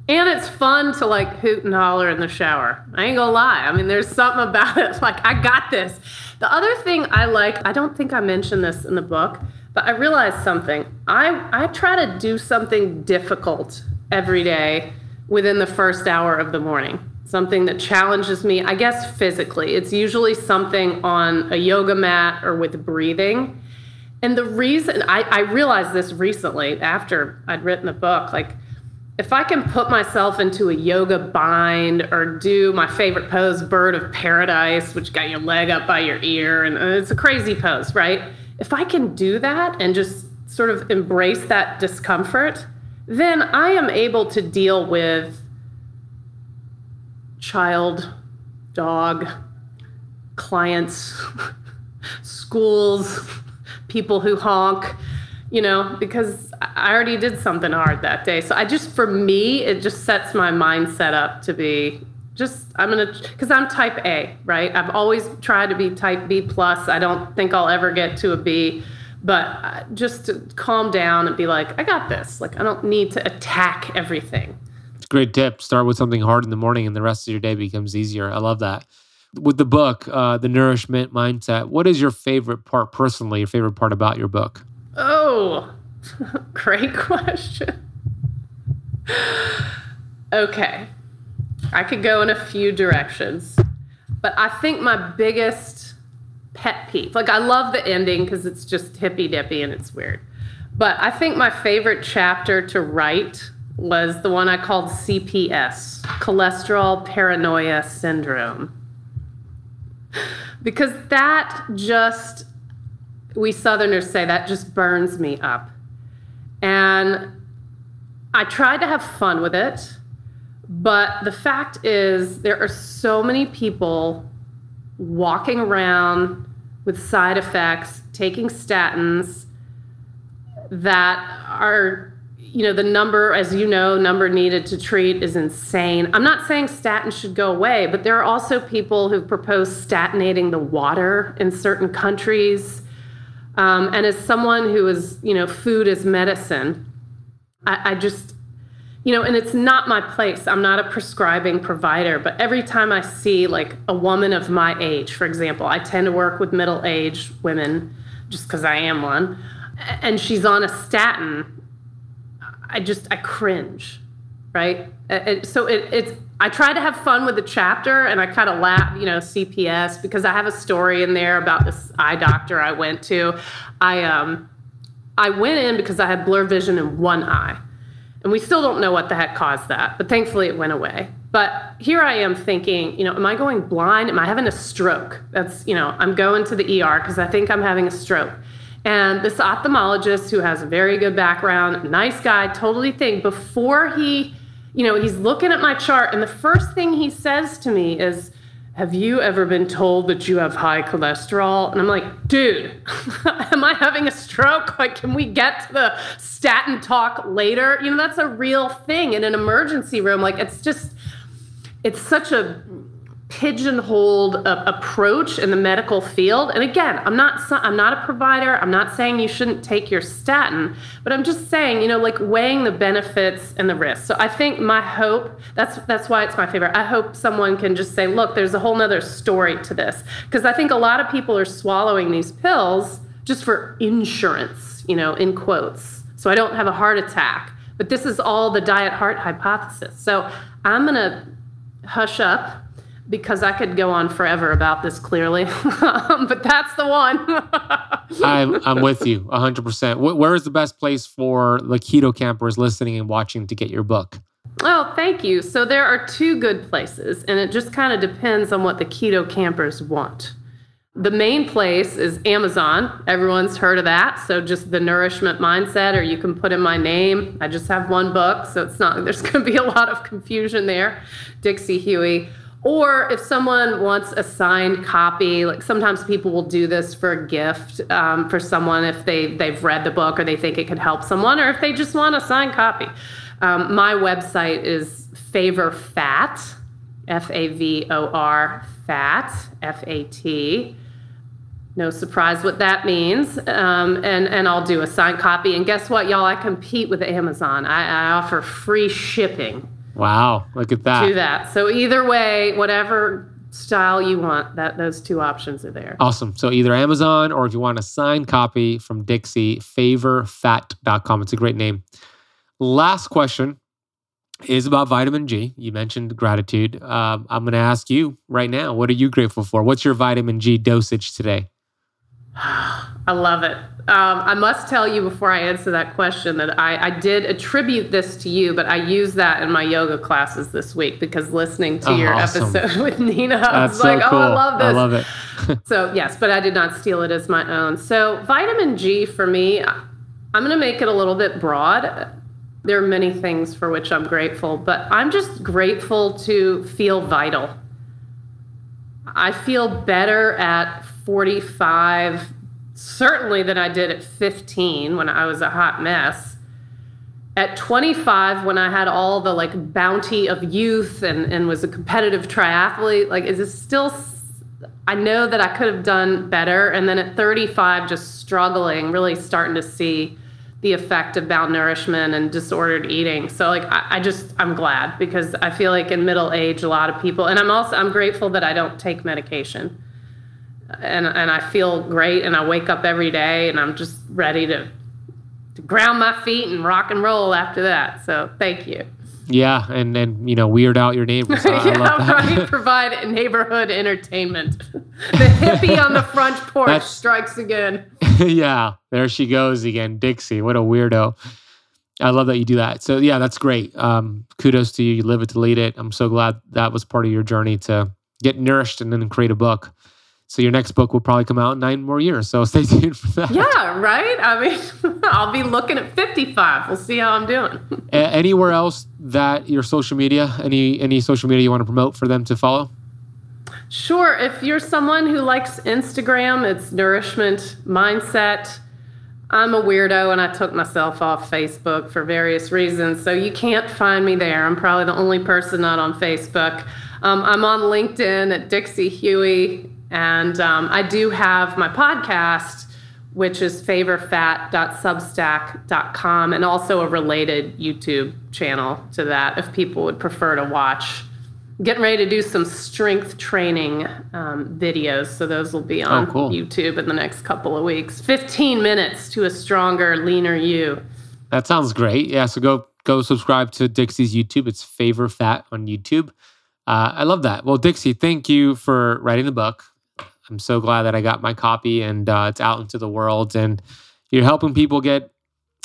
And it's fun to like hoot and holler in the shower. I ain't gonna lie. I mean, there's something about it. [laughs] Like, I got this. The other thing I like, I don't think I mentioned this in the book, but I realized something. I, I try to do something difficult every day within the first hour of the morning. Something that challenges me, I guess physically. It's usually something on a yoga mat or with breathing. And the reason I, I realized this recently after I'd written the book, like if I can put myself into a yoga bind or do my favorite pose, bird of paradise, which got your leg up by your ear, and uh, it's a crazy pose, right? If I can do that and just sort of embrace that discomfort, then I am able to deal with child, dog, clients, [laughs] schools, people who honk, you know, because I already did something hard that day. So I just, for me, it just sets my mindset up to be just, I'm gonna, because I'm type A, right? I've always tried to be type B plus. I don't think I'll ever get to a B, but uh, just to calm down and be like, I got this. Like, I don't need to attack everything. It's a great tip. Start with something hard in the morning, and the rest of your day becomes easier. I love that. With the book, uh, The Nourishment Mindset, what is your favorite part personally, your favorite part about your book? Oh, [laughs] great question. Okay. I could go in a few directions, but I think my biggest pet peeve, like I love the ending because it's just hippy dippy and it's weird. But I think my favorite chapter to write was the one I called CPS, cholesterol paranoia syndrome. Because that just, we Southerners say, that just burns me up. And I tried to have fun with it, but the fact is, there are so many people walking around with side effects, taking statins that are, you know, the number, as you know, number needed to treat is insane. I'm not saying statins should go away, but there are also people who propose statinating the water in certain countries. Um, and as someone who is, you know, food is medicine, I, I just, you know, and it's not my place. I'm not a prescribing provider, but every time I see like a woman of my age, for example, I tend to work with middle aged women just because I am one, and she's on a statin, I just, I cringe, right? So it, it's, I tried to have fun with the chapter and I kind of laughed, you know, CPS because I have a story in there about this eye doctor I went to. I um I went in because I had blurred vision in one eye. And we still don't know what the heck caused that, but thankfully it went away. But here I am thinking, you know, am I going blind? Am I having a stroke? That's, you know, I'm going to the ER because I think I'm having a stroke. And this ophthalmologist who has a very good background, nice guy, totally think before he, you know, he's looking at my chart and the first thing he says to me is, have you ever been told that you have high cholesterol? And I'm like, dude, [laughs] am I having a stroke? Like, can we get to the statin talk later? You know, that's a real thing in an emergency room. Like, it's just, it's such a pigeonholed uh, approach in the medical field. And again, I'm not I'm not a provider. I'm not saying you shouldn't take your statin, but I'm just saying, you know, like weighing the benefits and the risks. So I think my hope that's that's why it's my favorite. I hope someone can just say, look, there's a whole nother story to this. Because I think a lot of people are swallowing these pills just for insurance, you know, in quotes. So I don't have a heart attack. But this is all the diet heart hypothesis. So I'm gonna hush up because I could go on forever about this clearly, [laughs] but that's the one. [laughs] I'm, I'm with you 100%. Where is the best place for the keto campers listening and watching to get your book? Oh, thank you. So there are two good places, and it just kind of depends on what the keto campers want. The main place is Amazon. Everyone's heard of that. So just the nourishment mindset, or you can put in my name. I just have one book, so it's not, there's going to be a lot of confusion there. Dixie Huey. Or if someone wants a signed copy, like sometimes people will do this for a gift um, for someone if they they've read the book or they think it could help someone, or if they just want a signed copy. Um, my website is Favor Fat, F A V O R Fat, F A T. No surprise what that means. Um, and, and I'll do a signed copy. And guess what, y'all? I compete with Amazon. I, I offer free shipping Wow, look at that. Do that. So either way, whatever style you want, that those two options are there. Awesome. So either Amazon or if you want a signed copy from Dixie, favorfat.com. It's a great name. Last question is about vitamin G. You mentioned gratitude. Um, I'm going to ask you right now, what are you grateful for? What's your vitamin G dosage today? I love it. Um, I must tell you before I answer that question that I, I, did attribute this to you, but I used that in my yoga classes this week because listening to oh, your awesome. episode [laughs] with Nina, I was like, cool. oh, I love this. I love it. [laughs] so, yes, but I did not steal it as my own. So, vitamin G for me, I'm going to make it a little bit broad. There are many things for which I'm grateful, but I'm just grateful to feel vital. I feel better at 45 certainly than I did at 15 when I was a hot mess. At 25, when I had all the like bounty of youth and, and was a competitive triathlete, like is it still I know that I could have done better. And then at 35, just struggling, really starting to see the effect of malnourishment and disordered eating. So like I, I, just I'm glad because I feel like in middle age a lot of people and I'm also I'm grateful that I don't take medication and and I feel great and I wake up every day and I'm just ready to to ground my feet and rock and roll after that. So thank you. Yeah, and and you know weird out your neighbors. [laughs] I, yeah, I right. [laughs] Provide neighborhood entertainment. the hippie on the front [laughs] porch That's, strikes again. yeah, there she goes again, Dixie. What a weirdo. I love that you do that. So yeah, that's great. Um, kudos to you. You live it to lead it. I'm so glad that was part of your journey to get nourished and then create a book. So your next book will probably come out in nine more years. So [laughs] stay tuned for that. Yeah, right. I mean, [laughs] I'll be looking at 55. We'll see how I'm doing. Anywhere else that your social media, any any social media you want to promote for them to follow? Sure. If you're someone who likes Instagram, it's nourishment mindset. I'm a weirdo and I took myself off Facebook for various reasons. So you can't find me there. I'm probably the only person not on Facebook. Um, I'm on LinkedIn at Dixie Huey and um, I do have my podcast, which is favorfat.substack.com, and also a related YouTube channel to that if people would prefer to watch. Getting ready to do some strength training um, videos, so those will be on oh, cool. YouTube in the next couple of weeks. 15 minutes to a stronger, leaner you. That sounds great. Yeah, so go go subscribe to Dixie's YouTube. It's Favor Fat on YouTube. Uh, I love that. Well, Dixie, thank you for writing the book. I'm so glad that I got my copy and uh, it's out into the world and you're helping people get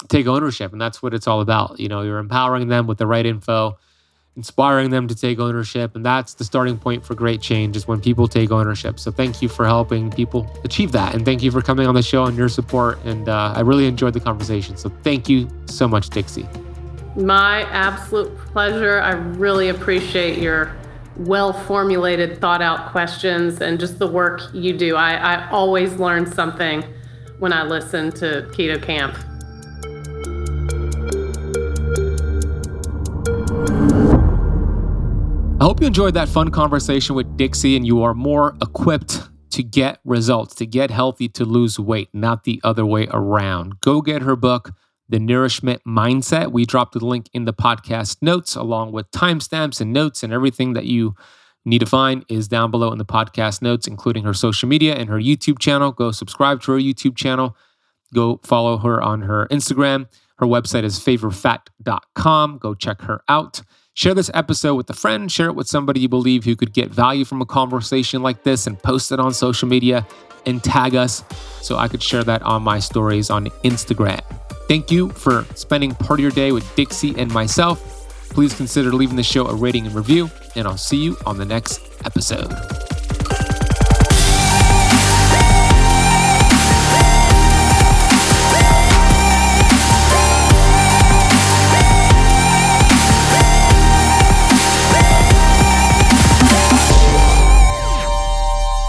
take ownership and that's what it's all about. You know, you're empowering them with the right info, inspiring them to take ownership and that's the starting point for great change is when people take ownership. So thank you for helping people achieve that and thank you for coming on the show and your support and uh, I really enjoyed the conversation. So thank you so much, Dixie. My absolute pleasure. I really appreciate your well formulated, thought out questions and just the work you do. I, I always learn something when I listen to Keto Kamp. I hope you enjoyed that fun conversation with Dixie and you are more equipped to get results, to get healthy, to lose weight, not the other way around. Go get her book. The Nourishment Mindset. We dropped the link in the podcast notes along with timestamps and notes and everything that you need to find is down below in the podcast notes, including her social media and her YouTube channel. Go subscribe to her YouTube channel. Go follow her on her Instagram. Her website is favorfat.com. Go check her out. Share this episode with a friend, share it with somebody you believe who could get value from a conversation like this, and post it on social media and tag us so I could share that on my stories on Instagram. Thank you for spending part of your day with Dixie and myself. Please consider leaving the show a rating and review, and I'll see you on the next episode.